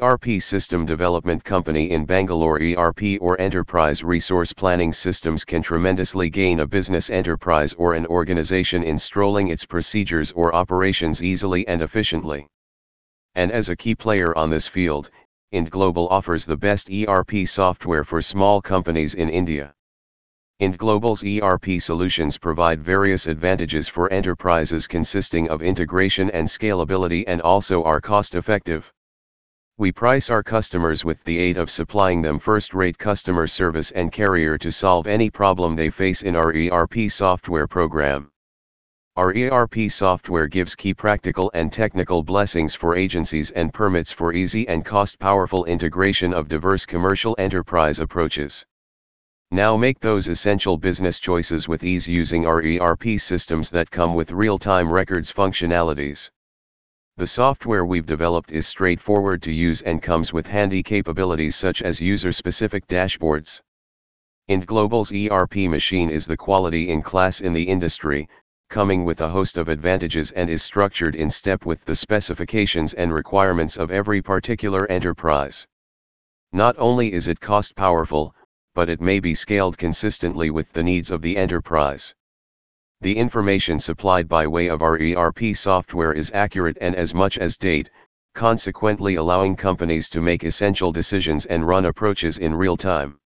ERP System Development Company in Bangalore ERP or Enterprise Resource Planning Systems can tremendously gain a business enterprise or an organization in strolling its procedures or operations easily and efficiently. And as a key player on this field, Indglobal offers the best ERP software for small companies in India. Indglobal's ERP solutions provide various advantages for enterprises consisting of integration and scalability and also are cost effective. We price our customers with the aid of supplying them first-rate customer service and carrier to solve any problem they face in our ERP software program. Our ERP software gives key practical and technical blessings for agencies and permits for easy and cost-powerful integration of diverse commercial enterprise approaches. Now make those essential business choices with ease using our ERP systems that come with real-time records functionalities. The software we've developed is straightforward to use and comes with handy capabilities such as user-specific dashboards. Indglobal's ERP machine is the quality in class in the industry, coming with a host of advantages and is structured in step with the specifications and requirements of every particular enterprise. Not only is it cost powerful, but it may be scaled consistently with the needs of the enterprise. The information supplied by way of our ERP software is accurate and as much as date, consequently allowing companies to make essential decisions and run approaches in real time.